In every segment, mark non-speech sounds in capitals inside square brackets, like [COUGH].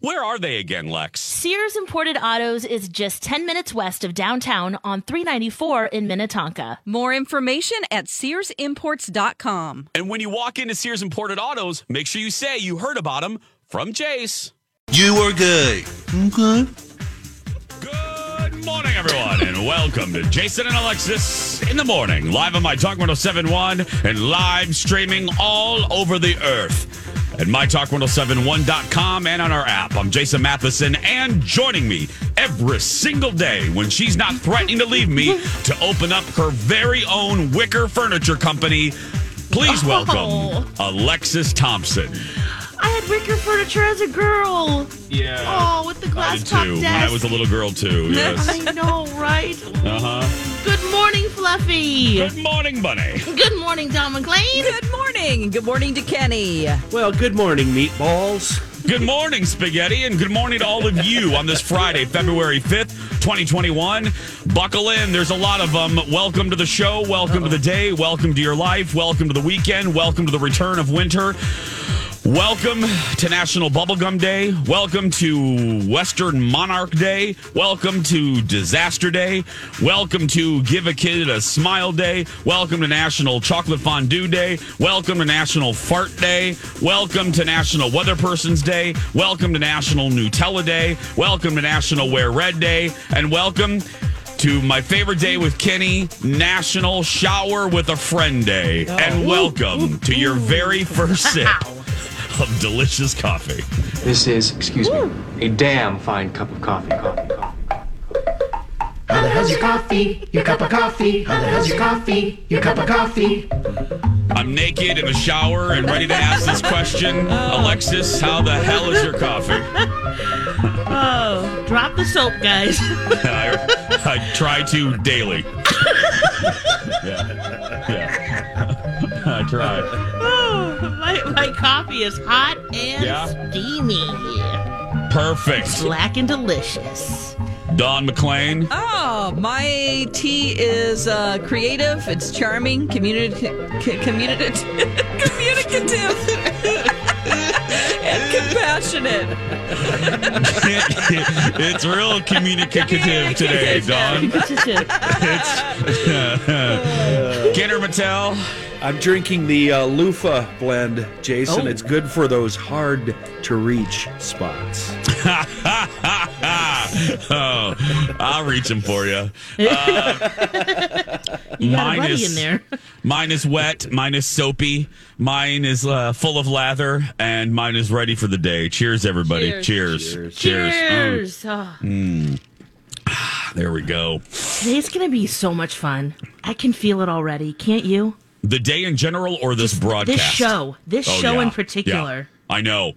where are they again, Lex? Sears Imported Autos is just 10 minutes west of downtown on 394 in Minnetonka. More information at SearsImports.com. And when you walk into Sears Imported Autos, make sure you say you heard about them from Jace. You were good. Okay. Good morning, everyone, and welcome to Jason and Alexis in the morning, live on My Talk 1071 and live streaming all over the earth at MyTalk1071.com and on our app. I'm Jason Matheson, and joining me every single day when she's not threatening to leave me [LAUGHS] to open up her very own wicker furniture company. Please welcome Oh. Alexis Thompson. I had wicker furniture as a girl. Yeah. Oh, with the glass top too. When desk. I was a little girl too. [LAUGHS] Yes. I know, right? Uh huh. Good morning, Fluffy. Good morning, Bunny. Good morning, Dawn McLean. Good morning. Good morning to Kenny. Well, good morning, meatballs. Good morning, Spaghetti, and good morning to all of you on this Friday, February 5th, 2021. Buckle in. There's a lot of them. Welcome to the show. Welcome to the day. Welcome to your life. Welcome to the weekend. Welcome to the return of winter. Welcome to National Bubblegum Day. Welcome to Western Monarch Day. Welcome to Disaster Day. Welcome to Give a Kid a Smile Day. Welcome to National Chocolate Fondue Day. Welcome to National Fart Day. Welcome to National Weather Person's Day. Welcome to National Nutella Day. Welcome to National Wear Red Day. And welcome to my favorite day with Kenny, National Shower with a Friend Day. Oh. And welcome to your very first sip of delicious coffee. This is, excuse me, a damn fine cup of coffee. Coffee, coffee. How the hell's your coffee? Your cup of coffee? How the hell's your coffee? Your cup of coffee? I'm naked in the shower and ready to ask this question. Alexis, how the hell is your coffee? [LAUGHS] Oh, drop the soap, guys. [LAUGHS] I, I try to daily. [LAUGHS] yeah. Yeah. I try. My, [LAUGHS] my coffee is hot and Yeah? steamy. Perfect. Black and delicious. Dawn McLean. Oh, my tea is uh, creative. It's charming, [LAUGHS] communicative, communicative, [LAUGHS] communicative, and compassionate. it's real communicative today, Dawn. It's Kenner Mattel. I'm drinking the uh, Lufa blend, Jason. Oh. It's good for those hard to reach spots. [LAUGHS] oh, I'll reach them for you. You got a buddy in there. Mine is wet. Mine is soapy. Mine is uh, full of lather, and mine is ready for the day. Cheers, everybody! Cheers. Cheers! Cheers! Cheers. Oh, Mm. There we go. today's going to be so much fun. I can feel it already. Can't you? The day in general, or this broadcast? This show. This Oh, show yeah. in particular. Yeah. I know.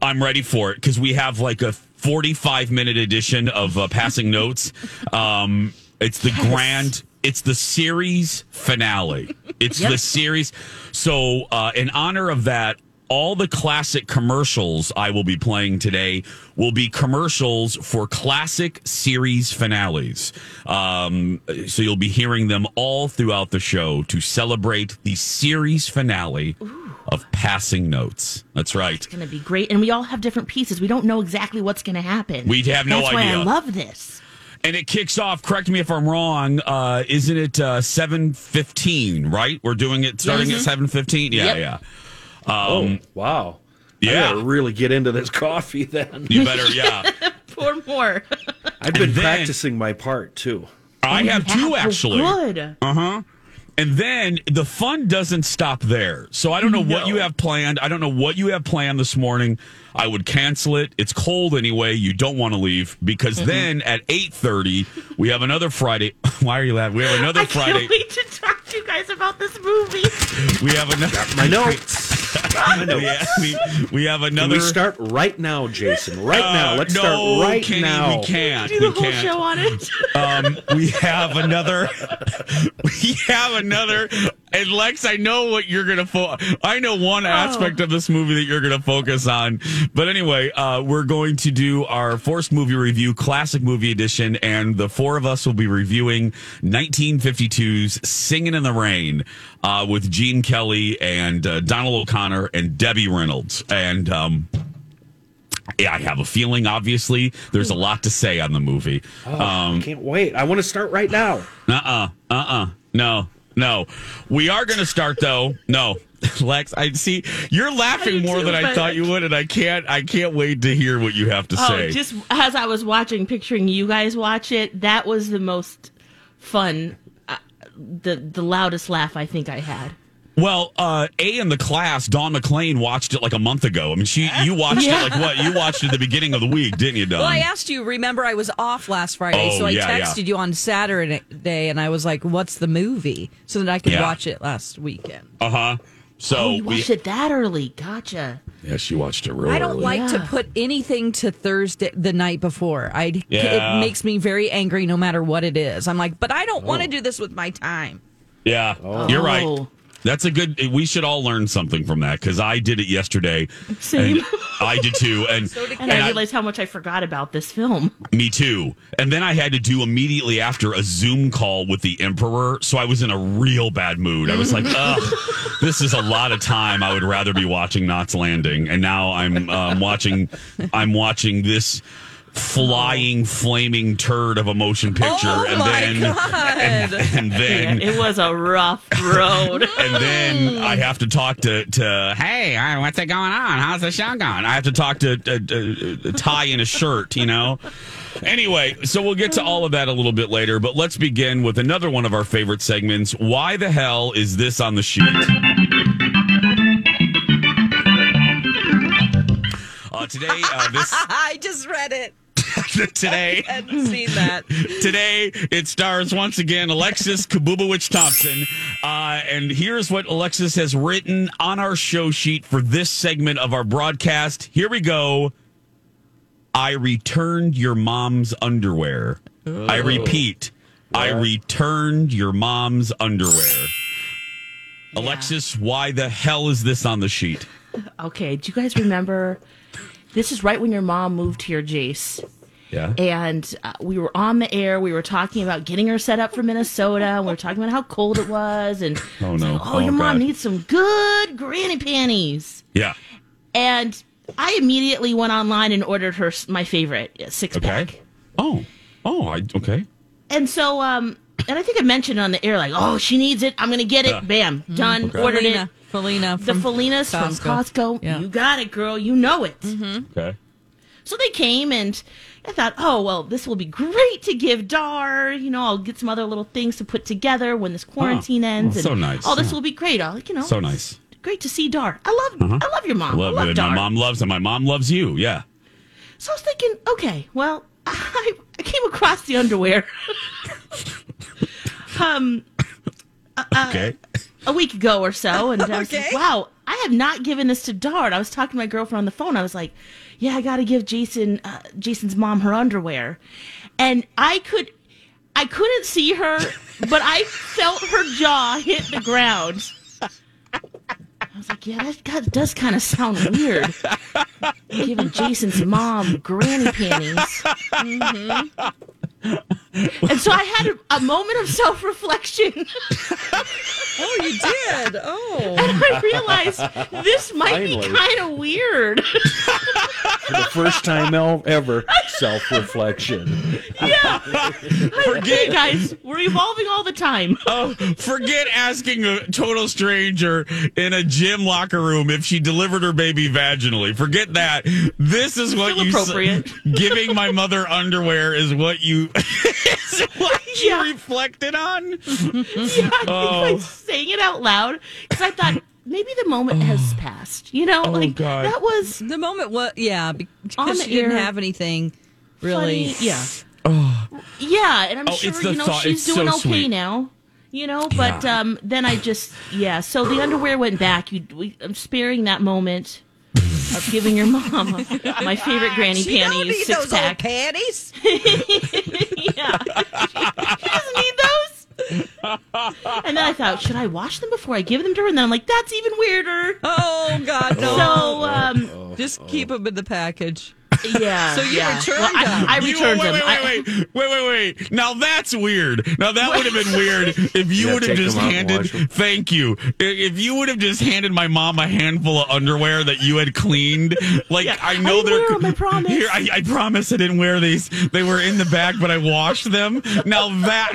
I'm ready for it because we have like a 45 minute edition of uh, Passing Notes. [LAUGHS] Um, it's the grand. It's the series finale. It's Yep. the series. So, uh, in honor of that, all the classic commercials I will be playing today will be commercials for classic series finales. Um, so you'll be hearing them all throughout the show to celebrate the series finale of Passing Notes. That's right. It's going to be great. And we all have different pieces. We don't know exactly what's going to happen. We have no That's why I love this. And it kicks off. Correct me if I'm wrong. Uh, isn't it uh, seven fifteen? Right, we're doing it starting at Mhm. seven fifteen. Yeah, Yep. yeah. Oh, Um, wow. yeah. I really get into this [LAUGHS] coffee then. You better. Yeah. [LAUGHS] Pour more. [LAUGHS] I've been then- practicing my part too. I have two Oh, actually. Good. Uh huh. And then the fun doesn't stop there. So I don't know what you have planned. I don't know what you have planned this morning. I would cancel it. It's cold anyway. You don't want to leave because then at eight thirty we have another Friday. Why are you laughing? We have another I Friday. can't wait to talk to you guys about this movie. We have another. My notes. My notes. Yeah, we, we have Can another. we start right now, Jason? Right now. Uh, Let's no, start right Kenny, now. We can't. Can we, Do the we whole can't. show on it. Um, we have another. [LAUGHS] We have another. And Lex, I know what you're gonna. Fo- I know one aspect of this movie that you're gonna focus on. But anyway, uh, we're going to do our forced movie review, classic movie edition, and the four of us will be reviewing 1952's "Singing in the Rain" uh, with Gene Kelly and uh, Donald O'Connor and Debbie Reynolds. And um, yeah, I have a feeling. Obviously, there's a lot to say on the movie. Oh, Um, I can't wait. I want to start right now. uh uh uh uh no no. We are going to start though. No, [LAUGHS] Lex, I see you're laughing more too, than I thought you would, and I can't. I can't wait to hear what you have to Oh, say. just as I was watching, picturing you guys watch it, that was the most fun, uh, the the loudest laugh I think I had. Well, uh, A in the class, Dawn McLean watched it like a month ago. I mean, she you [LAUGHS] watched Yeah. it like what? You watched it at the beginning of the week, didn't you, Dawn? Well, I asked you. Remember, I was off last Friday, Oh, so I yeah, yeah. texted you on Saturday, and I was like, "What's the movie?" So that I could Yeah. watch it last weekend. uh huh. So Oh, you we, watched it that early. Gotcha. yeah, she watched it real I don't early. like to put anything to Thursday the night before. I Yeah. it makes me very angry no matter what it is. I'm like, but I don't Oh. want to do this with my time. Yeah, you're right. That's a good. We should all learn something from that because I did it yesterday. Same. I did too, [LAUGHS] and And I realized how much I forgot about this film. me too. And then I had to do immediately after a Zoom call with the Emperor, so I was in a real bad mood. I was like, [LAUGHS] "Ugh, this is a lot of time. I would rather be watching Knots Landing." And now I'm um, watching. I'm watching this flying flaming turd of a motion picture Oh and my then God. and, and then It was a rough road. [LAUGHS] and then I have to talk to to hey, what's it going on? How's the show going? I have to talk to uh, uh, tie in a shirt, you know. Anyway, so we'll get to all of that a little bit later, but let's begin with another one of our favorite segments. Why the hell is this on the sheet? Uh, today, uh, this [LAUGHS] I just read it. [LAUGHS] today. I hadn't seen that. [LAUGHS] Today, it stars once again Alexis Kabubowicz Thompson. Uh, and here's what Alexis has written on our show sheet for this segment of our broadcast. Here we go. I returned your mom's underwear. I repeat, I returned your mom's underwear. Alexis, why the hell is this on the sheet? Okay, do you guys remember? This is right when your mom moved here, Jace. Yeah. And uh, we were on the air. We were talking about getting her set up for Minnesota. We were talking about how cold it was. And [LAUGHS] Oh, no. oh, your Oh, mom needs some good granny panties. Yeah. And I immediately went online and ordered her my favorite uh, six pack. Okay. Oh. Oh. I okay. And so, um, and I think I mentioned on the air, like, oh, she needs it. I'm gonna get it. Yeah. Bam, done. Okay. Ordered Felina, it. Felina The from Felinas from Costco. Yeah. You got it, girl. You know it. Okay. So they came and I thought, oh, well, this will be great to give Dar. You know, I'll get some other little things to put together when this quarantine ends. Oh, and so nice, Oh, this yeah. will be great. I'll, you know, So nice. great to see Dar. I love, I love your mom. I love, I love. Dar. My mom loves him. My mom loves you. Yeah. So I was thinking, okay, well, [LAUGHS] I, I came across the underwear. [LAUGHS] um, Okay. a week ago or so, and I was like, wow, I have not given this to Dart. I was talking to my girlfriend on the phone. I was like, yeah, I got to give Jason, uh, Jason's mom her underwear, and I could, I couldn't see her, [LAUGHS] but I felt her jaw hit the ground. I was like, yeah, that, that does kind of sound weird. Giving Jason's mom granny panties. Mm-hmm. And so I had a, a moment of self reflection. Oh, you did. Oh. And I realized this might be kind of weird. [LAUGHS] For the first time ever, self reflection. yeah. [LAUGHS] Hey guys, we're evolving all the time. [LAUGHS] Oh, forget asking a total stranger in a gym locker room if she delivered her baby vaginally. Forget that. This is what Still you appropriate. [LAUGHS] giving my mother underwear is what you is what you Yeah. reflected on. Yeah, I think Oh. saying it out loud because I thought maybe the moment has [SIGHS] passed. You know, like Oh. God. that was The moment was, yeah, because On the she didn't have anything really. funny. Yeah. Yeah, and I'm Oh, sure it's the you know thought- she's it's doing so okay sweet. now. You know, but Yeah. um, then I just yeah. So the underwear went back. You, we, I'm sparing that moment of giving your mom [LAUGHS] my favorite granny She don't panties need six those pack. old panties. [LAUGHS] yeah, she doesn't need those. [LAUGHS] and then I thought, should I wash them before I give them to her? And then I'm like, that's even weirder. Oh God, no! So um, Just keep them in the package. yeah. So you yeah. returned well, I, them. I You- returned wait, them. Wait, I- wait, wait, wait, wait, wait. Now that's weird. Now that would have been weird if you Yeah, would have just them out and handed. Thank you. If you would have just handed my mom a handful of underwear that you had cleaned, like I know didn't they're. wear 'em, I promise. Here, I, I promise I didn't wear these. They were in the bag, but I washed them. Now that.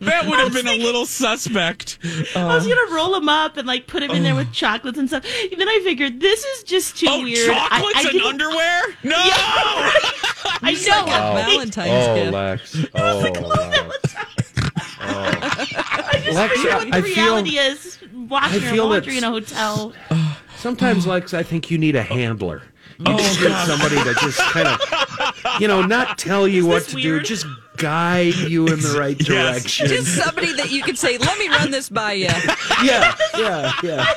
That would have been a little suspect. I was gonna roll them up and like put them in there with chocolates and stuff. And then I figured this is just too Oh, weird. Chocolates I, and didn't- underwear? No! [LAUGHS] [LAUGHS] I know. Valentine's Oh, gift. Lex. [LAUGHS] Oh, Lex. Oh. I just Lex, figured I- what the feel- reality is washing I your feel laundry in a hotel. [SIGHS] Sometimes, Lex, I think you need a handler. You Oh, just need somebody to just kind of, you know, not tell you what this to do, just guide you in the right Yes. direction. Just somebody that you could say, "Let me run this by you." [LAUGHS] yeah, yeah, yeah.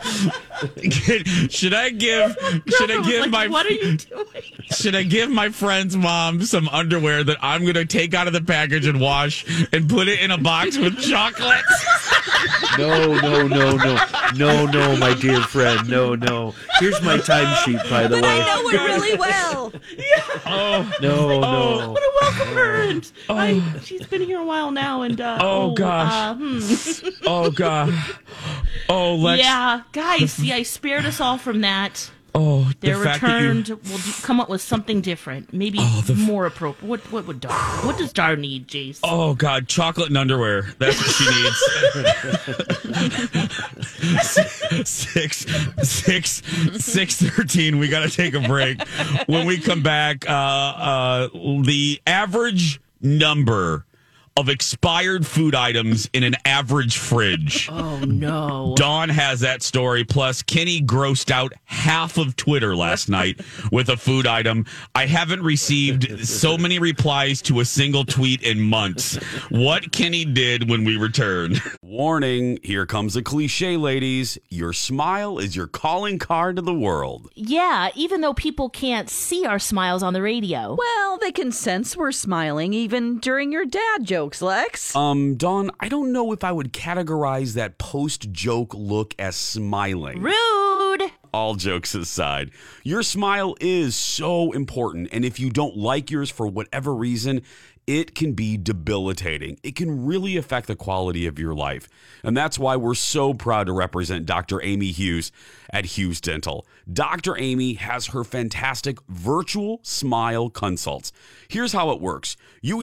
[LAUGHS] should I give? Should I give like, my? What are you [LAUGHS] doing? Should I give my friend's mom some underwear that I'm going to take out of the package and wash and put it in a box with chocolates? No, no, no, no, no, no, my dear friend, no, no. Here's my timesheet, by the But I way. know it really well. Oh, No, I no. Oh. Want to welcome her, and I, she's been here a while now. And uh, Oh, gosh. uh, hmm. oh God. Oh, Lex. yeah, guys, see, I spared us all from that. Oh, the Their fact that you- returned will do, come up with something different, maybe Oh, the more appropriate. What what would Dar? What does Dar need, Jace? Oh God, chocolate and underwear. That's what she needs. [LAUGHS] six, six, six thirteen. We got to take a break. When we come back, uh, uh, the average number of expired food items in an average fridge. [LAUGHS] Oh no! Dawn has that story. Plus, Kenny grossed out half of Twitter last [LAUGHS] night with a food item. I haven't received so many replies to a single tweet in months. What Kenny did when we returned. [LAUGHS] Warning here comes a cliche, ladies. Your smile is your calling card to the world. Yeah, even though people can't see our smiles on the radio. Well, they can sense we're smiling even during your dad jokes, Lex. Um, Dawn, I don't know if I would categorize that post joke look as smiling. Rude! all jokes aside, your smile is so important. And if you don't like yours for whatever reason, it can be debilitating. It can really affect the quality of your life. And that's why we're so proud to represent Dr. Amy Hughes at Hughes Dental. Dr. Amy has her fantastic virtual smile consults. Here's how it works you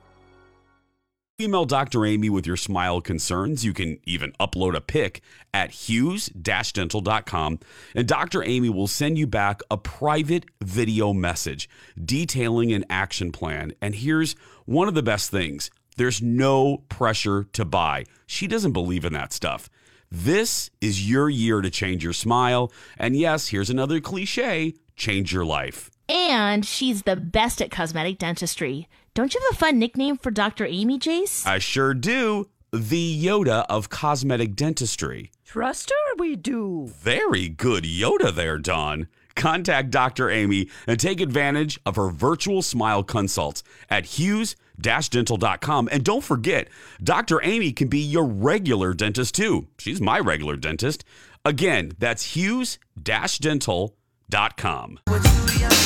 Email Dr. Amy with your smile concerns. You can even upload a pic at hughes-dental.com and Dr. Amy will send you back a private video message detailing an action plan. And here's one of the best things. There's no pressure to buy. She doesn't believe in that stuff. This is your year to change your smile. And yes, here's another cliche, change your life. And she's the best at cosmetic dentistry. Don't you have a fun nickname for Dr. Amy, Jace? I sure do. The Yoda of cosmetic dentistry. Trust her, we do. Very good Yoda there, Dawn. Contact Dr. Amy and take advantage of her virtual smile consults at hughes-dental.com. And don't forget, Dr. Amy can be your regular dentist too. She's my regular dentist. Again, that's hughes-dental.com.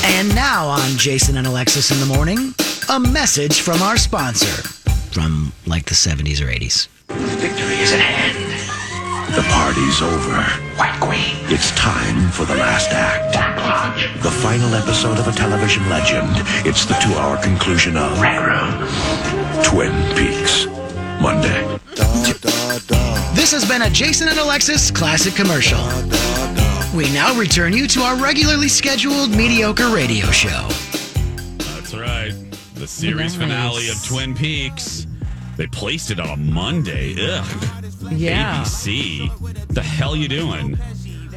And now on Jason and Alexis in the morning, a message from our sponsor from like the 70s or 80s. Victory is at hand. The party's over. White Queen. It's time for the last act. Black Lodge. The final episode of a television legend. It's the two-hour conclusion of Red Room. Twin Peaks. Monday. This has been a Jason and Alexis classic commercial. We now return you to our regularly scheduled mediocre radio show. The series finale of Twin Peaks. They placed it on a Monday. Ugh. Yeah. ABC. The hell you doing?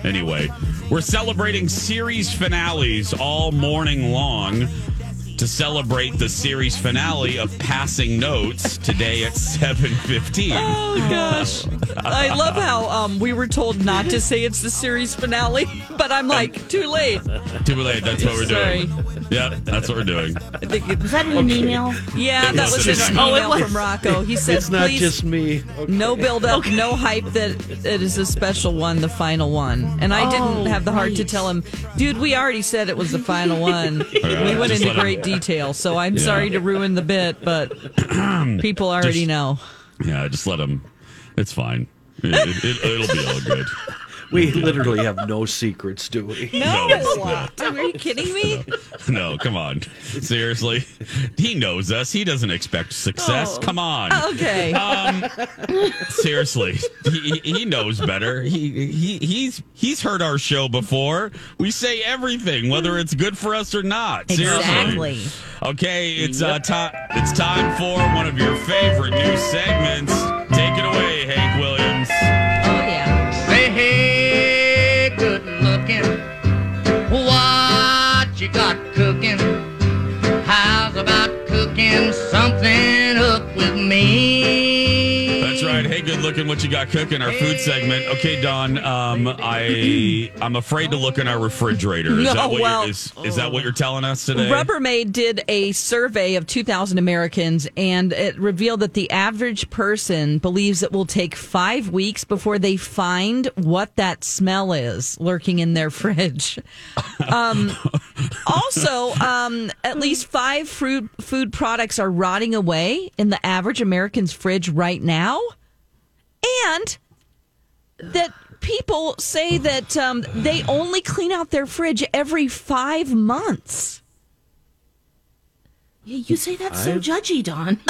Anyway, we're celebrating series finales all morning long to celebrate the series finale of Passing Notes today at 7:15. Oh gosh. I love how um, we were told not to say it's the series finale, but I'm like, too late. Too late. That's what we're Sorry. doing. Yep, that's what we're doing. I think it, Was that in an email? yeah, It that was was just an me. email Oh, was. from Rocco. He said, It's not please, just me. Okay. no build up, no hype that it is a special one, the final one. And I didn't Oh, have the heart to tell him, dude, we already said it was the final one. [LAUGHS] we went into let him- great detail, so I'm Yeah. sorry to ruin the bit, but [CLEARS THROAT] people already Just- know. Yeah, just let them. It's fine. It, it, it'll be all good. We literally have no secrets, do we? No, No. are you kidding me? [LAUGHS] No, come on. Seriously. He knows us. He doesn't expect success. Oh. Come on. Okay. Um, seriously, he, he knows better. He, he he's he's heard our show before. We say everything, whether it's good for us or not. Seriously. Exactly. Okay, it's uh time. It's time for one of your favorite new segments. Looking. What you got cooking? Our food segment. Okay, Dawn. Um, I I'm afraid to look in our refrigerator. Is No, that what well- you're, is, is that what you're telling us today? Rubbermaid did a survey of 2,000 Americans, and it revealed that the average person believes it will take five weeks before they find what that smell is lurking in their [LAUGHS] fridge. Um, also, um, at least five food food products are rotting away in the average American's fridge right now, and that people say that um, they only clean out their fridge every five months. Yeah, you say that's so I've- judgy, Dawn. [LAUGHS]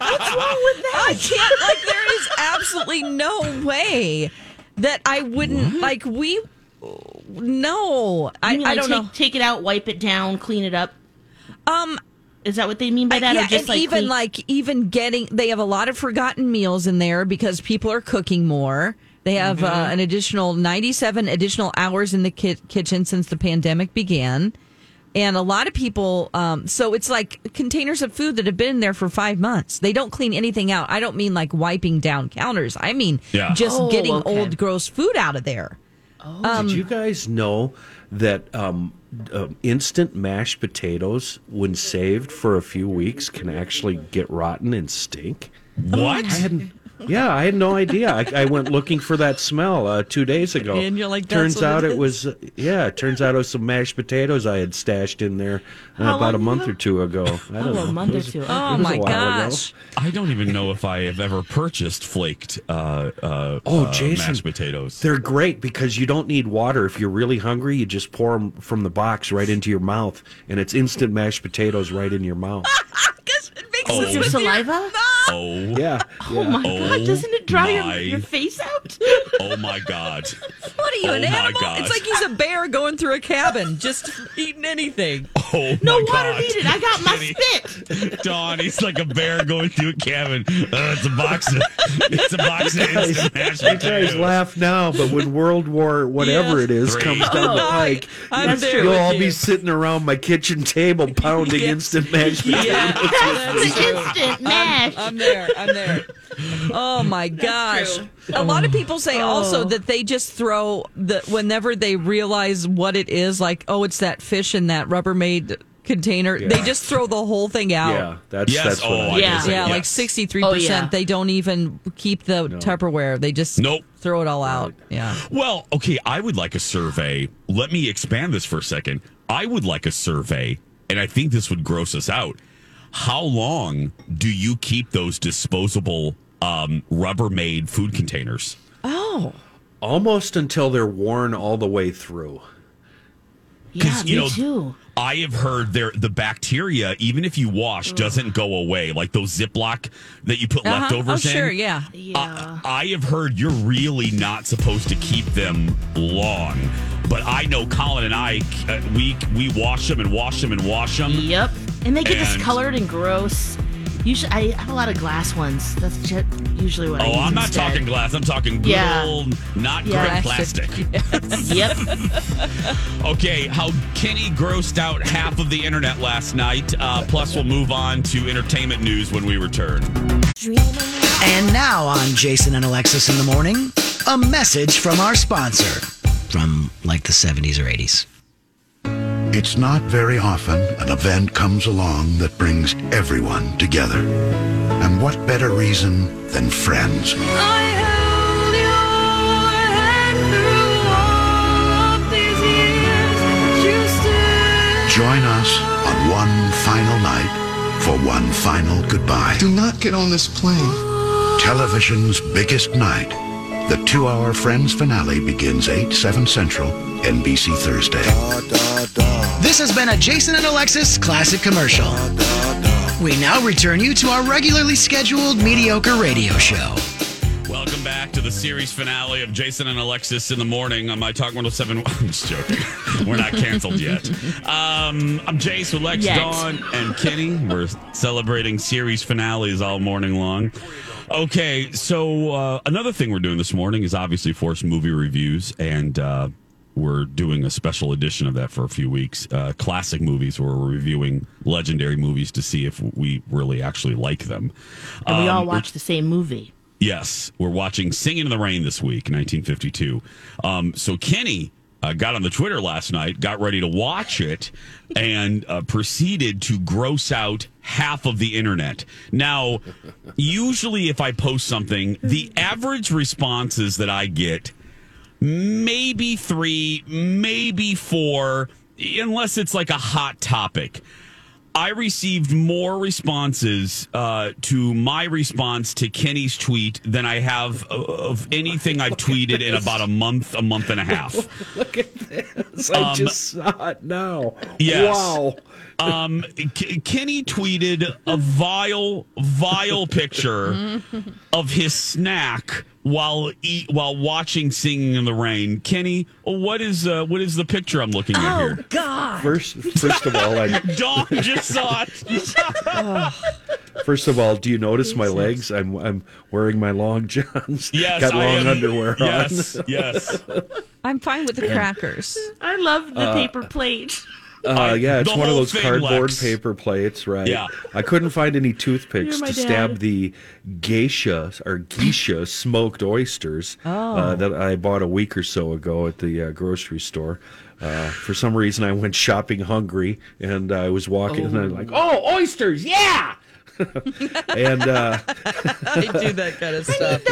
What's wrong with that? I can't. Like, there is absolutely no way that I wouldn't like. We no, I, You mean, I like, don't take, know. Take it out, wipe it down, clean it up. Um, is that what they mean by that? yeah, or just and like even clean- like even getting they have a lot of forgotten meals in there because people are cooking more. They have uh, Mm-hmm. an additional 97 additional hours in the ki- kitchen since the pandemic began. And a lot of people, um, so it's like containers of food that have been in there for five months. They don't clean anything out. I don't mean like wiping down counters. I mean Yeah. just Oh, getting okay. old, gross food out of there. Um, Did you guys know that um, uh, instant mashed potatoes, when saved for a few weeks, can actually get rotten and stink? What? I hadn't. Yeah, I had no idea. I, I went looking for that smell uh, two days ago. And you're like, "That's turns what out it it, was uh, yeah. It turns out it was some mashed potatoes I had stashed in there uh, about a month ago? or two ago. I don't Oh, know. a month It or two. Oh my while ago. gosh. I don't even know if I have ever purchased flaked uh, uh, Oh, uh, Jason, mashed potatoes. They're great because you don't need water. If you're really hungry, you just pour them from the box right into your mouth, and it's instant mashed potatoes right in your mouth. [LAUGHS] Oh. With your saliva? Oh, yeah. Oh my god! Doesn't it dry your, my- your face out? Oh my god! What are you, Oh an animal? God. It's like he's a bear going through a cabin, just eating anything. [LAUGHS] Oh No my water god! needed. I got my Kenny. spit. Dawn, he's like a bear going through a cabin. Uh, it's a box of it's a box of instant mashed You guys potatoes. laugh now, but when World War whatever Yeah. it is Three. comes down the Oh, pike, I'm it's- there you'll all you. be sitting around my kitchen table pounding [LAUGHS] Yeah. instant mashed potatoes. [LAUGHS] Yeah, That's the instant mash. I'm there. I'm there. Oh my gosh. A lot of people say oh. also Oh. that they just throw the whenever they realize what it is, like, oh, it's that fish in that Rubbermaid container, they just throw the whole thing out. Yeah, that's Yes, that's what oh, I I Yeah. Yeah, like yes. sixty three Oh, yeah. percent. They don't even keep the Tupperware. They just Nope. throw it all out. Yeah. Well, okay, I would like a survey. Let me expand this for a second. I would like a survey, and I think this would gross us out. How long do you keep those disposable um, Rubbermaid food containers? Oh. Almost until they're worn all the way through. Yeah, you me know, too. I have heard there the bacteria, even if you wash, doesn't go away. Like those Ziploc that you put Uh-huh. leftovers oh, in. sure. Yeah. Yeah. I have heard you're really not supposed to keep them long. But I know Colin and I, uh, we we wash them and wash them and wash them. Yep. And they get And- discolored and gross. Usually, I have a lot of glass ones. That's ju- usually what I Oh, use I'm not instead. talking glass. I'm talking good Yeah. old, not Yeah. grit plastic. [LAUGHS] Yep. [LAUGHS] Okay, how Kenny grossed out half of the internet last night. Uh, plus, we'll move on to entertainment news when we return. And now on Jason and Alexis in the morning, a message from our sponsor from like the 70s or 80s. It's not very often an event comes along that brings everyone together. And what better reason than friends? Join us on one final night for one final goodbye. Do not get on this plane. Television's biggest night. The two hour Friends finale begins 8, 7 Central, NBC Thursday. This has been a Jason and Alexis classic commercial. We now return you to our regularly scheduled mediocre radio show. Welcome back to the series finale of Jason and Alexis in the morning on my Talk 107. [LAUGHS] I'm just joking. [LAUGHS] We're not canceled yet. Um, I'm Jace with Lex, Yet. Dawn, and Kenny. We're celebrating series finales all morning long. Okay, so uh, another thing we're doing this morning is obviously Force movie reviews, and uh, we're doing a special edition of that for a few weeks. Uh, classic movies where we're reviewing legendary movies to see if we really actually like them. And we all Um, watch the same movie. Yes, we're watching Singing in the Rain this week, 1952. Um, so Kenny uh, got on the Twitter last night, got ready to watch it, and uh, proceeded to gross out half of the internet. Now, usually if I post something, the average responses that I get maybe three, maybe four, unless it's like a hot topic. I received more responses uh, to my response to Kenny's tweet than I have of, of anything I've tweeted in about a month, a month and a half. [LAUGHS] Look at this. I Um, just saw it now. Yes. Wow. Um, K- Kenny tweeted a vile, vile picture of his snack while eat while watching Singing in the Rain. Kenny, what is uh, what is the picture I'm looking at here? Oh god. First, first of all, I [LAUGHS] Dawn just saw it. [LAUGHS] first of all, do you notice my legs? I'm I'm wearing my long johns. [LAUGHS] Yes, got I long am. underwear Yes, on. yes. I'm fine with the crackers. I love the Uh, paper plate. Uh, yeah, it's one of those cardboard Lex. paper plates, right? Yeah. I couldn't find any toothpicks You're my to stab the geisha or geisha smoked oysters Oh. uh, that I bought a week or so ago at the uh, grocery store. Uh, for some reason, I went shopping hungry, and I was walking, and I'm like, "Oh, oysters, yeah!" [LAUGHS] and uh, [LAUGHS] I do that kind of [LAUGHS] stuff.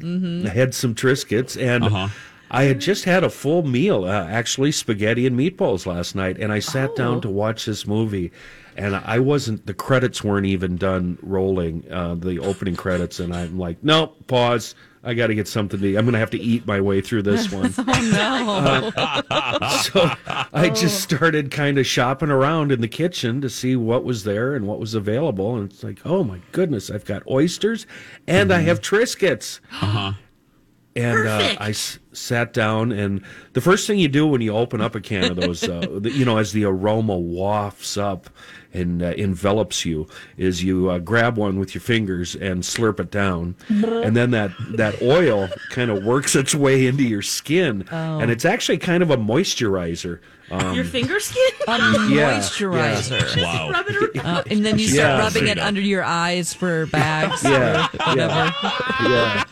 I had some Triscuits, and Uh-huh. I had just had a full meal, uh, actually spaghetti and meatballs last night, and I sat down to watch this movie, and I wasn't. The credits weren't even done rolling, uh, the opening credits, and I'm like, nope, pause. I got to get something to eat. I'm going to have to eat my way through this [LAUGHS] one. Oh no. [LAUGHS] so I just started kind of shopping around in the kitchen to see what was there and what was available, and it's like, oh my goodness, I've got oysters and I have Triscuits. Uh-huh. And uh, I s- sat down, and the first thing you do when you open up a can of those, uh, the, you know, as the aroma wafts up and uh, envelops you, is you uh, grab one with your fingers and slurp it down, and then that that oil kind of works its way into your skin, and it's actually kind of a moisturizer. Um, Your finger skin? A Yeah, moisturizer. Wow. Rub it. Uh, and then you start Yeah. rubbing it you under your eyes for bags. yeah, or whatever. yeah,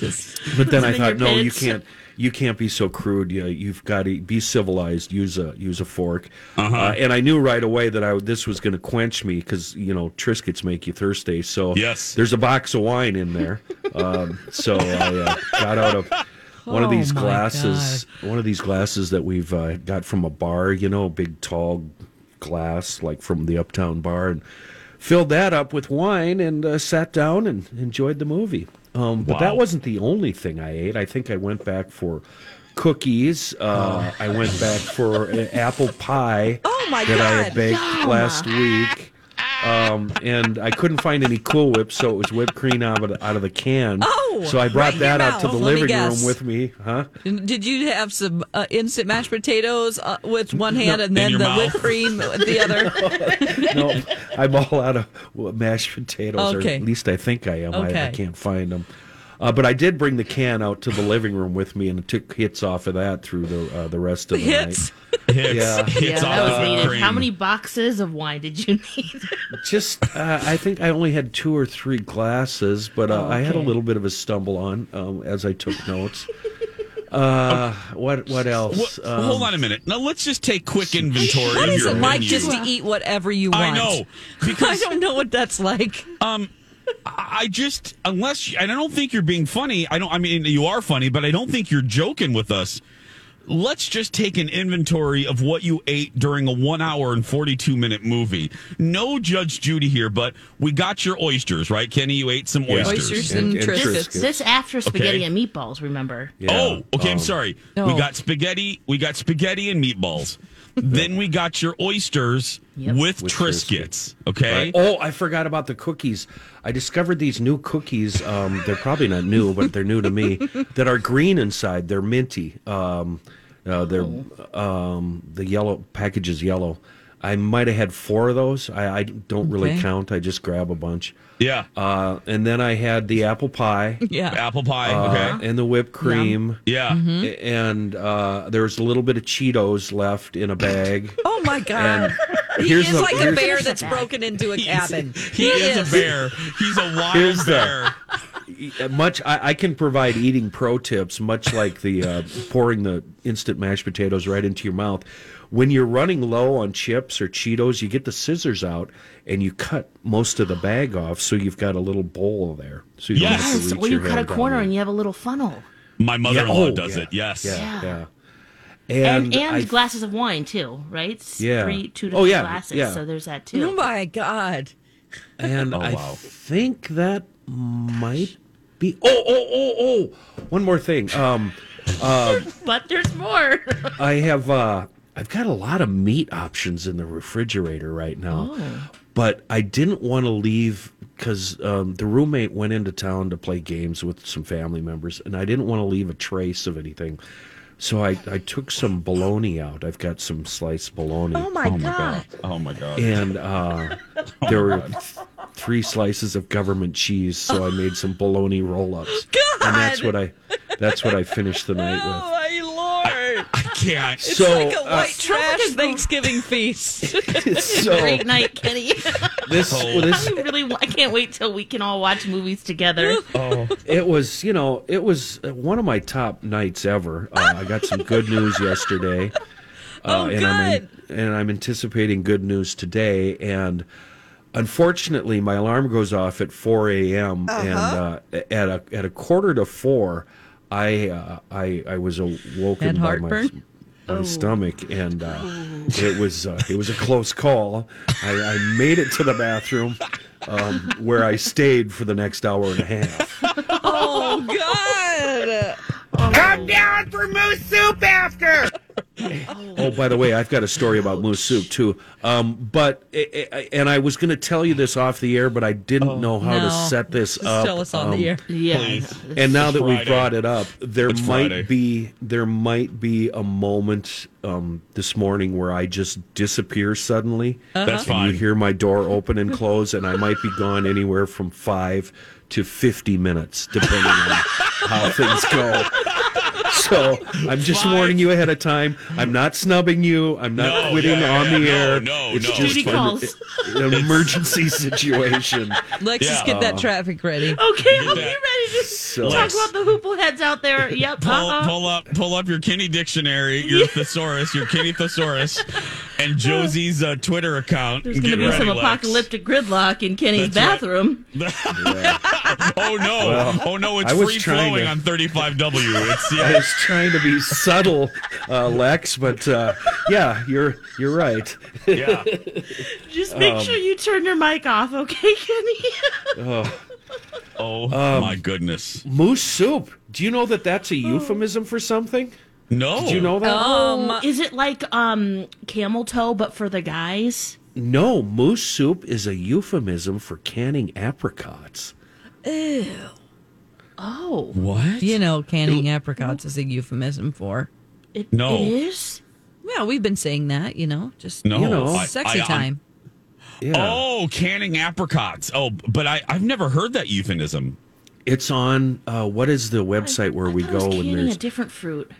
yeah. But then [LAUGHS] I thought, your no, you can't. You can't be so crude. You, you've got to be civilized. Use a use a fork. Uh-huh. Uh, and I knew right away that I this was going to quench me because you know Triscuits make you thirsty. So Yes. there's a box of wine in there. Um, so I uh, got out of one of Oh, these my glasses. One of these glasses that we've uh, got from a bar. You know, big tall glass like from the Uptown Bar, and filled that up with wine and uh, sat down and enjoyed the movie. Um, but Wow. that wasn't the only thing I ate. I think I went back for cookies. Uh, I went back for uh, apple pie Oh, my that I had God. baked last week. Um, and I couldn't find any Cool Whip, so it was whipped cream out of, out of the can. Oh, so I brought that out to the. Let me living guess. room with me, huh? Did you have some uh, instant mashed potatoes uh, with one hand and then your the mouth. whipped cream with the other? [LAUGHS] no, I'm all out of mashed potatoes, Okay. or at least I think I am. I, I Okay. can't find them. Uh, but I did bring the can out to the living room with me and took hits off of that through the uh, the rest of the Hits. night. [LAUGHS] Hits, Yeah. hits Yeah, all that was the needed. cream. How many boxes of wine did you [LAUGHS] need? Just, uh, I think I only had two or three glasses, but uh, Oh, I had a little bit of a stumble on um, as I took notes. [LAUGHS] Uh, what what else? What- Um, hold on a minute. Now let's just take quick inventory What of it like menu. just to eat whatever you want? I know I don't know what that's like. um, I just unless and I don't think you're being funny. I don't. I mean, you are funny, but I don't think you're joking with us. Let's just take an inventory of what you ate during a one hour and 42 minute movie. No Judge Judy here, but we got your oysters, right, Kenny? You ate some Yeah. oysters. Oysters and, And- and Triscuits. Triscuits. this after spaghetti Okay. and meatballs, remember? yeah, oh, okay. I'm um, sorry. We got spaghetti. We got spaghetti and meatballs. [LAUGHS] then we got your oysters Yep. with, With Triscuits. Okay. Right. Oh, I forgot about the cookies. I discovered these new cookies. Um, they're probably not new, but they're new to me. [LAUGHS] That are green inside. They're minty. Um, uh, they're um, the yellow package is yellow. I might have had four of those. I, I don't really Okay. count. I just grab a bunch. Yeah. Uh, and then I had the apple pie. [LAUGHS] Yeah. Apple pie. uh, okay. and the whipped cream. Yeah. Mm-hmm. And uh, there was a little bit of Cheetos left in a bag. [LAUGHS] Oh my God. And He here's is the- like a bear that's broken into a cabin. He, is, a bear. He's a wild Here's bear. Uh, [LAUGHS] much I, I can provide eating pro tips much like the uh, pouring the instant mashed potatoes right into your mouth when you're running low on chips or cheetos you get the scissors out and you cut most of the bag off so you've got a little bowl there so you don't have Yes. to reach Or you your cut a corner and you have a little funnel. My mother-in-law oh, does yeah. it. Yes. yeah, yeah. and, And and, I- glasses of wine too, right? Yeah. three, two to Oh, three yeah, glasses. yeah. So there's that too. Oh my god! And [LAUGHS] Oh, I think that might be. Oh, oh, oh, oh! One more thing. Um, uh, [LAUGHS] But there's more. I have. Uh, I've got a lot of meat options in the refrigerator right now, Oh. but I didn't want to leave because um, the roommate went into town to play games with some family members, and I didn't want to leave a trace of anything. So I, I took some bologna out. I've got some sliced bologna. Oh my, god. Oh my god. and uh, [LAUGHS] there were th- three slices of government cheese, so I made some bologna roll-ups, [LAUGHS] and that's what I that's what I finished the night with. Can't. It's So, like a uh, white trash Thanksgiving feast. [LAUGHS] So Great night, Kenny. [LAUGHS] this Oh. this I really, I can't wait till we can all watch movies together. [LAUGHS] oh, it was you know it was one of my top nights ever. Uh, I got some good news yesterday, uh, Oh, and I'm good. and I'm anticipating good news today. And unfortunately, my alarm goes off at 4 a.m. and uh, at a at a quarter to four, I uh, I I was awoken Had by my heartburn? my stomach, and uh, [LAUGHS] it was uh, it was a close call. I, I made it to the bathroom, um, where I stayed for the next hour and a half. [LAUGHS] oh god! Come down for moose soup after. Oh, by the way, I've got a story about moose soup too. Um, but I- I- and I was going to tell you this off the air, but I didn't know how to set this Just up. tell us on Um, the air. Yeah. Please. And now It's that we brought it up, there It's might Friday. be there might be a moment um, this morning where I just disappear suddenly. That's And fine. you hear my door open and close, and I might be gone anywhere from five to fifty minutes, depending on how things go. So I'm just Five. warning you ahead of time. I'm not snubbing you. I'm not No, quitting yeah, on the no, air. no, it's no. just Duty an, calls. an emergency situation. [LAUGHS] Let's just Yeah. get that traffic ready. Okay, I'll be ready to So talk about the hoople heads out there. [LAUGHS] Yep. Pull, uh-uh. pull up, pull up your Kenny dictionary, your thesaurus, your Kenny thesaurus, [LAUGHS] and Josie's uh, Twitter account. There's going to get be some Lex. apocalyptic gridlock in Kenny's That's right. bathroom. Oh no! Well, oh no! It's free flowing to- on 35W. It's I yeah. Was trying to be subtle, uh, Lex, but uh, yeah, you're you're right. yeah. Just make Um, sure you turn your mic off, okay, Kenny? Oh, [LAUGHS] Oh Um, my goodness! moose soup. Do you know that that's a euphemism for something? No. Did you know that? Oh, is it like um camel toe but for the guys? No, moose soup is a euphemism for canning apricots. Oh, What? You know, canning apricots is a euphemism for. it, No. it is. Well, we've been saying that. You know, just No. You know. I- sexy I- time. Yeah, Oh, canning apricots. Oh, but I, I've never heard that euphemism. it's on. Uh, what is the website where we I was go and there's a different fruit.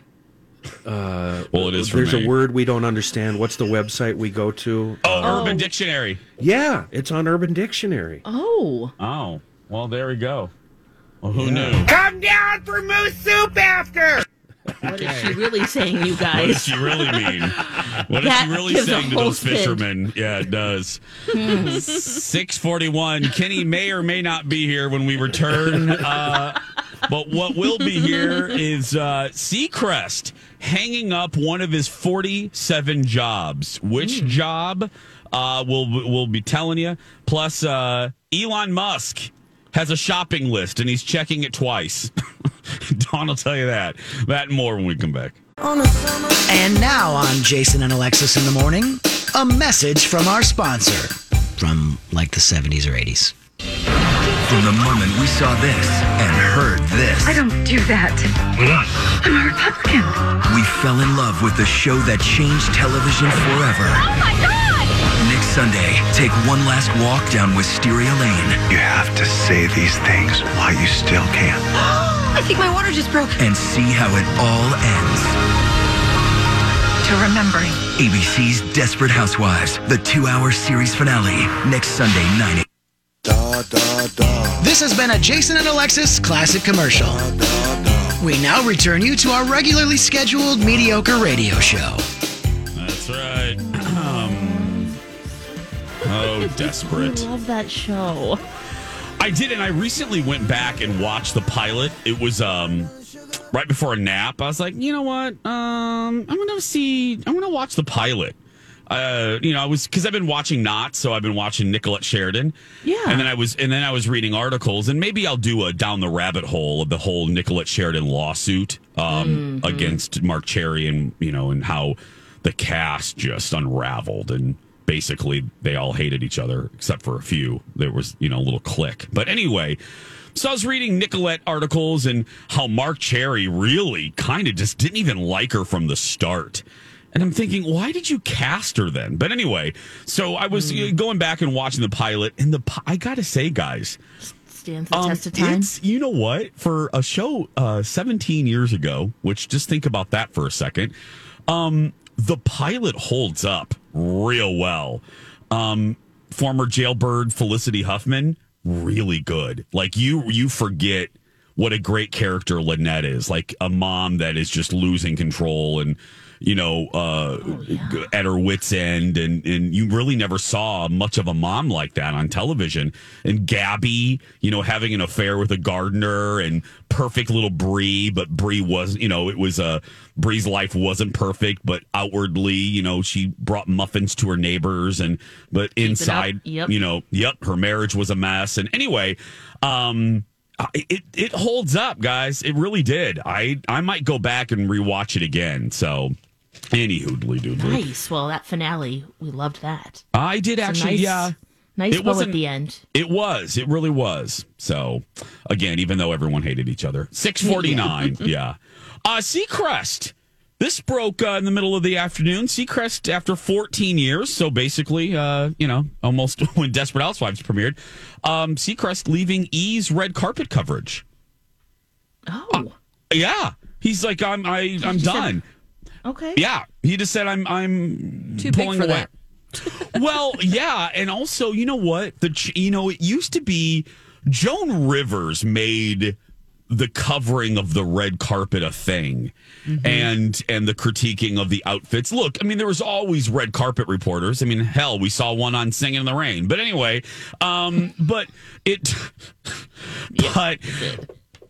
Uh, Well, it is for there's me. a word we don't understand. What's the website we go to? Oh, Urban Dictionary. Yeah, it's on Urban Dictionary. Oh, Oh, well, there we go. Well, who knew? Come down for moose soup after. what is she really saying, you guys? [LAUGHS] What does she really mean? What is That she really gives saying to whole those spin. fishermen? Yeah, it does. Six forty-one. Kenny may or may not be here when we return. Uh, but what will be here is uh, Seacrest hanging up one of his forty-seven jobs. Which job? Uh, we'll we'll be telling you. Plus, uh, Elon Musk has a shopping list and he's checking it twice. [LAUGHS] Don will tell you that. That and more when we come back. And now on Jason and Alexis in the morning, a message from our sponsor from like the 70s or 80s. From the moment we saw this and heard this, I don't do that. I'm a Republican. we fell in love with the show that changed television forever. Oh my God! Next Sunday, take one last walk down Wisteria Lane. You have to say these things while you still can. [GASPS] I think my water just broke. And see how it all ends. To remembering. ABC's Desperate Housewives, the two hour series finale, next Sunday, 9 8. This has been a Jason and Alexis classic commercial. We now return you to our regularly scheduled mediocre radio show. Oh, [LAUGHS] desperate. I love that show. I did, and I recently went back and watched the pilot. It was um, right before a nap. I was like, you know what? Um, I'm gonna see. I'm gonna watch the pilot. Uh, you know, I was because I've been watching Knots, so I've been watching Nicolette Sheridan. Yeah. And then I was, and then I was reading articles, and maybe I'll do a down the rabbit hole of the whole Nicolette Sheridan lawsuit um, Mhm. against Marc Cherry, and you know, and how the cast just unraveled, and basically they all hated each other except for a few. There was, you know, a little click. But anyway. So I was reading Nicolette articles and how Marc Cherry really kind of just didn't even like her from the start. And I'm thinking, why did you cast her then? But anyway, so I was uh, going back and watching the pilot, and the I gotta say, guys, Stands the um, test of time. it's you know what for a show uh, 17 years ago, which just think about that for a second. Um, the pilot holds up real well. Um, former jailbird Felicity Huffman, really good. Like you, you forget what a great character Lynette is. Like a mom that is just losing control and you know uh, at her wits end, and and you really never saw much of a mom like that on television. And Gabby, you know, having an affair with a gardener, and perfect little Bree, but Bree was, you know, it was a Bree's life wasn't perfect, but outwardly, you know, she brought muffins to her neighbors, and but inside, Yep. you know, yep, her marriage was a mess. And anyway, um, it it holds up, guys. It really did. I I might go back and rewatch it again. So, any hoodly doodly. Nice. Well, that finale, we loved that. I did It's actually, nice- yeah. Nice It bow at the end. It was. It really was. So, again, even though everyone hated each other, six forty nine. [LAUGHS] yeah. Uh, Seacrest. This broke uh, in the middle of the afternoon. Seacrest, after 14 years, so basically, uh, you know, almost [LAUGHS] when Desperate Housewives premiered, um, Seacrest leaving E's red carpet coverage. Oh, yeah. He's like, I'm, I, I'm just said- done. Okay. Yeah, he just said I'm I'm Too big pulling for away. [LAUGHS] well, yeah, and also, you know what? The ch- you know, it used to be Joan Rivers made the covering of the red carpet a thing. And and the critiquing of the outfits. Look, I mean, there was always red carpet reporters. I mean, hell, we saw one on Singing in the Rain. But anyway, um, but it, [LAUGHS] but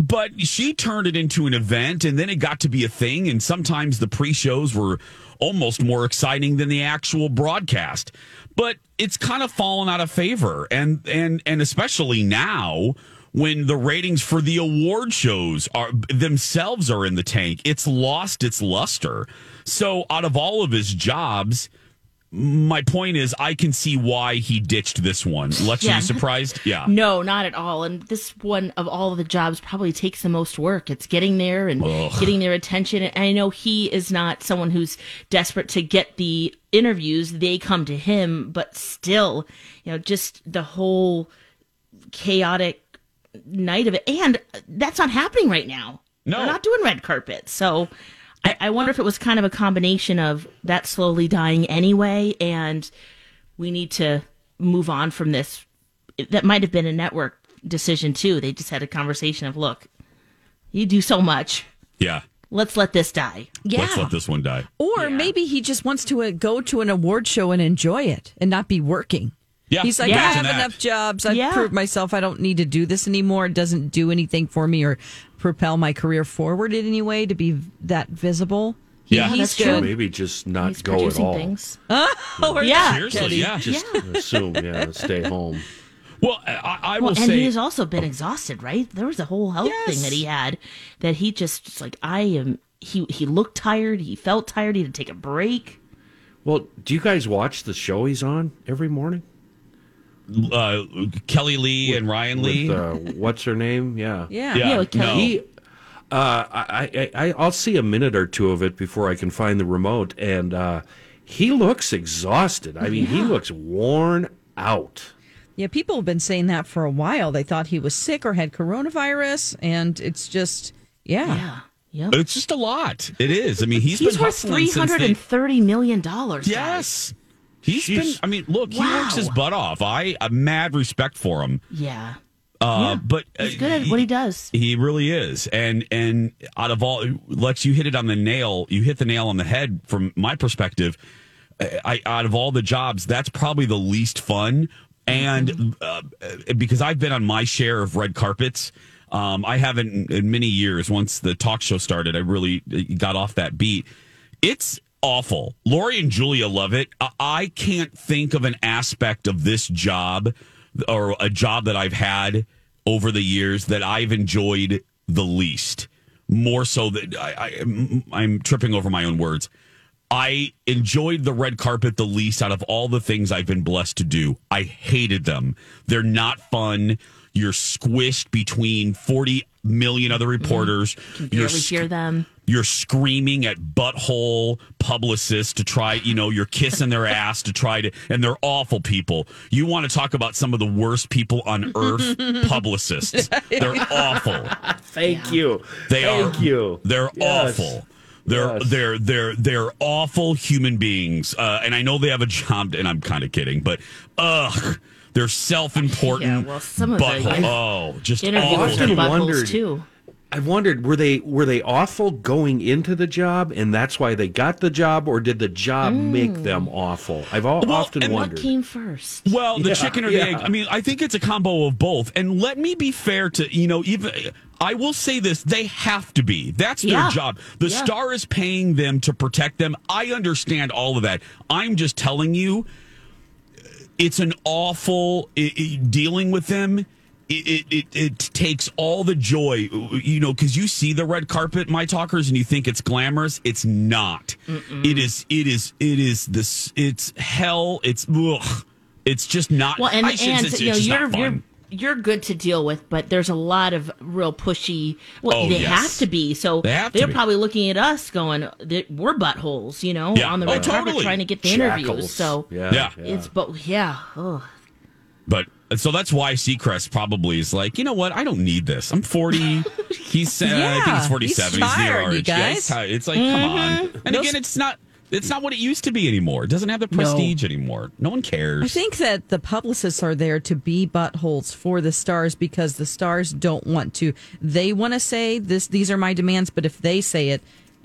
but she turned it into an event and then it got to be a thing and sometimes the pre-shows were almost more exciting than the actual broadcast. But it's kind of fallen out of favor and and and especially now when the ratings for the award shows are themselves are in the tank it's lost its luster. So out of all of his jobs my point is i can see why he ditched this one lex are Yeah. you surprised [LAUGHS] yeah No, not at all. And this one of all of the jobs probably takes the most work. It's getting there and Ugh. getting their attention. And I know he is not someone who's desperate to get the interviews. They come to him, but still, you know, just the whole chaotic night of it. And that's not happening right now. No. They're not doing red carpet. So I, I wonder if it was kind of a combination of that slowly dying anyway, and we need to move on from this. That might have been a network decision too. They just had a conversation of, look, you do so much. yeah Let's let this die. Yeah. let's let this one die Or maybe he just wants to uh, go to an award show and enjoy it and not be working. Yeah, He's like, I have that. enough jobs. I've Yeah. proved myself. I don't need to do this anymore. It doesn't do anything for me or propel my career forward in any way to be that visible. He- Yeah. he's that's good. true. Maybe just not He's go at all. things. [LAUGHS] Oh, are Yeah. Seriously, yeah. Just assume, yeah, stay [LAUGHS] home. Well, I, I will Well, and say, he's also been exhausted, right? There was a whole health thing that he had that he just just like I am. He he looked tired. He felt tired. He had to take a break. Well, do you guys watch the show he's on every morning? Uh, Kelly Lee and Ryan Lee. With, uh, what's her name? Yeah. Yeah. yeah, Yeah, with Kelly. no. He, uh, I, I, I, I'll see a minute or two of it before I can find the remote, and uh, he looks exhausted. I mean, he looks worn out. Yeah, people have been saying that for a while. They thought he was sick or had coronavirus, and it's just, yeah. Yeah. Yep. It's just a lot. It is. I mean, he's He's been worth hustling three since hundred they- and thirty million dollars. Yes. He's been. I mean, look, he works his butt off. I a mad respect for him. Yeah. Uh, Yeah. but He's uh, good at what he does. He really is. And and out of all, Lex, you hit it on the nail. You hit the nail on the head from my perspective. I out of all the jobs, that's probably the least fun. And uh, because I've been on my share of red carpets, Um, I haven't in, in many years. Once the talk show started, I really uh, got off that beat. It's awful. Lori and Julia love it. I, can't think of an aspect of this job or a job that I've had over the years that I've enjoyed the least. More so that I, I, I'm tripping over my own words. I enjoyed the red carpet the least out of all the things I've been blessed to do. I hated them. They're not fun. You're squished between 40 million other mm-hmm. reporters. Can You're barely sc- hear them. You're screaming at butthole publicists to try, you know, you're kissing their ass to try to, and they're awful people. You want to talk about some of the worst people on earth? [LAUGHS] publicists. They're awful. Thank you. They Thank are. you. They're Yes. awful. They're Yes. they're they're they're awful human beings, uh, and I know they have a job. And I'm kind of kidding, but ugh, they're self-important. Yeah, well, some of the- butthole- oh, just interviewed awful. some people. buttholes, too. I've wondered were they were they awful going into the job, and that's why they got the job, or did the job make mm. them awful? I've all, often wondered and what. Came first. Well, the Yeah, chicken or the yeah. egg. I mean, I think it's a combo of both. And let me be fair to you know, even I will say this: they have to be. That's their Yeah. job. The Yeah. star is paying them to protect them. I understand all of that. I'm just telling you, it's an awful i i dealing with them. It, it, it, it takes all the joy, you know, because you see the red carpet, my talkers, and you think it's glamorous. It's not. It is. It is. It is this. It's hell. It's. Ugh. It's just not. Well, and I should- and it's, you know it's just you're you're you're good to deal with, but there's a lot of real pushy. Well, Oh, they yes. have to be. So They have to are be. probably looking at us, going, that "We're buttholes," you know, Yeah. on the Oh, red carpet totally. trying to get the Jackals. interviews. So Yeah. Yeah. it's but yeah. Ugh. But so that's why Seacrest probably is like, you know what? I don't need this. I'm 40. [LAUGHS] He's uh, I think he's 47. he's near tired, our you age. Yeah, he's guys. tired. It's like, come on. Mhm. And No again, it's not. It's not what it used to be anymore. It doesn't have the prestige anymore. No one cares. I think that the publicists are there to be buttholes for the stars because the stars don't want to. They want to say this. These are my demands, but if they say it,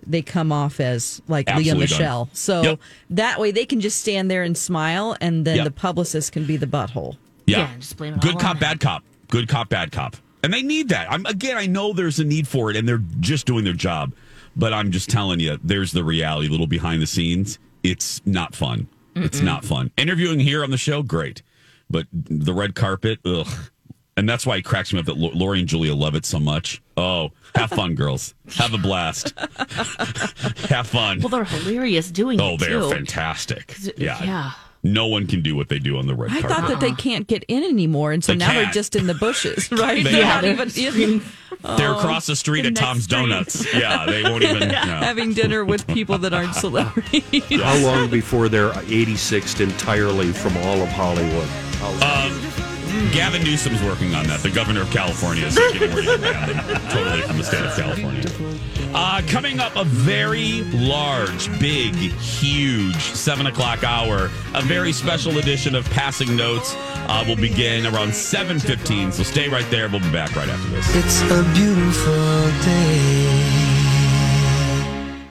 they come off as like Lea Absolutely done. Michele. So Yep. that way they can just stand there and smile, and then Yep. the publicist can be the butthole. Yeah. Yeah, just blame it Good cop, bad cop. Good cop, bad cop. And they need that. I'm again, I know there's a need for it and they're just doing their job. But I'm just telling you, there's the reality, a little behind the scenes. It's not fun. It's Mm-mm. not fun. Interviewing here on the show, great. But the red carpet, ugh. And that's why it cracks me up that Lo- Lori and Julia love it so much. Oh, have fun, [LAUGHS] girls. Have a blast. [LAUGHS] have fun. Well, they're hilarious doing Oh, it Oh, they're fantastic. Yeah. yeah. No one can do what they do on the red I carpet. thought that they can't get in anymore, and so They now they're can't. just in the bushes, [LAUGHS] right? They They're are. not even [LAUGHS] in. They're Oh, across the street the at next Tom's street. Donuts. Yeah, they won't [LAUGHS] even. no. having dinner with people that aren't celebrities. How long before they're 86th entirely from all of Hollywood? Uh, Gavin Newsom's working on that. The governor of California is getting ready to ban them totally from the state of California. Uh, coming up, a very large, big, huge seven o'clock hour. A very special edition of Passing Notes uh, will begin around seven fifteen. So stay right there. We'll be back right after this. It's a beautiful day.